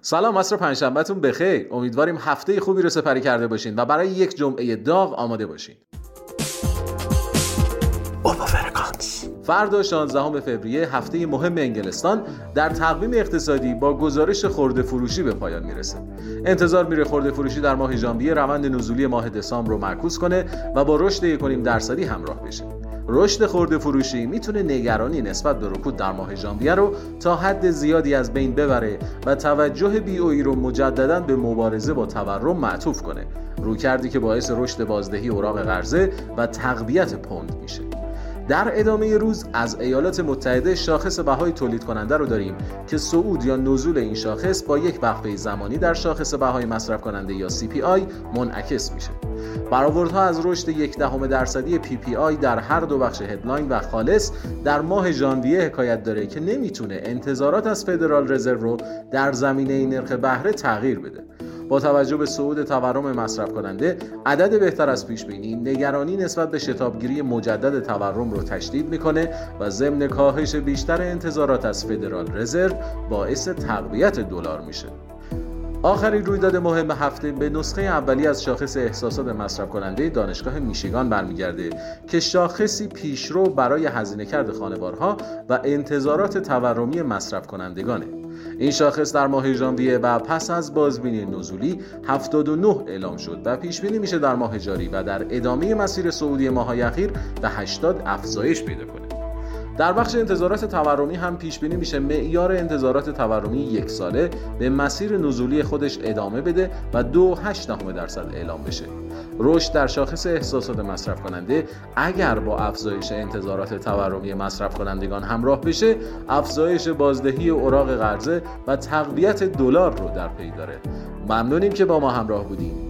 سلام عصر پنجشنبهتون بخیر امیدواریم هفته خوبی رو سپری کرده باشین و برای یک جمعه داغ آماده باشین فردا 16 فوریه هفته مهم انگلستان در تقویم اقتصادی با گزارش خورده فروشی به پایان می‌رسه. انتظار میره خورده فروشی در ماه ژانویه روند نزولی ماه دسامبر رو معکوس کنه و با رشد 1.5 درصدی همراه بشه. رشد خورده فروشی می‌تونه نگرانی نسبت به رکود در ماه ژانویه رو تا حد زیادی از بین ببره و توجه بی اوی رو مجددا به مبارزه با تورم معطوف کنه. روکردی که باعث رشد بازدهی اوراق قرضه و تقویت پوند میشه. در ادامه روز از ایالات متحده شاخص بهای تولید کننده رو داریم که صعود یا نزول این شاخص با یک وقفه زمانی در شاخص بهای مصرف کننده یا CPI منعکس میشه. برآوردها از رشد یک دهم درصدی PPI در هر دو بخش هدلاین و خالص در ماه ژانویه حکایت داره که نمی‌تونه انتظارات از فدرال رزرو رو در زمینه نرخ بهره تغییر بده. با توجه به صعود تورم مصرف کننده عدد بهتر از پیش بینی نگرانی نسبت به شتابگیری مجدد تورم رو تشدید می‌کنه و ضمن کاهش بیشتر انتظارات از فدرال رزرو باعث تقویت دلار میشه. آخرین رویداد مهم هفته به نسخه اولی از شاخص احساسات مصرف کننده دانشگاه میشیگان برمیگرده که شاخصی پیشرو برای هزینه کرد خانوارها و انتظارات تورمی مصرف کنندگانه. این شاخص در ماه ژانویه و پس از بازبینی نزولی 79 اعلام شد و پیش بینی میشه در ماه جاری و در ادامه مسیر صعودی ماهای اخیر به 80 افزایش پیدا کنه. در بخش انتظارات تورمی هم پیش بینی میشه. معیار انتظارات تورمی یک ساله به مسیر نزولی خودش ادامه بده و 2.8 درصد اعلام بشه. رشد در شاخص احساسات مصرف کننده اگر با افزایش انتظارات تورمی مصرف کنندگان همراه بشه افزایش بازدهی اوراق قرضه و تقویت دلار رو در پی داره. ممنونیم که با ما همراه بودیم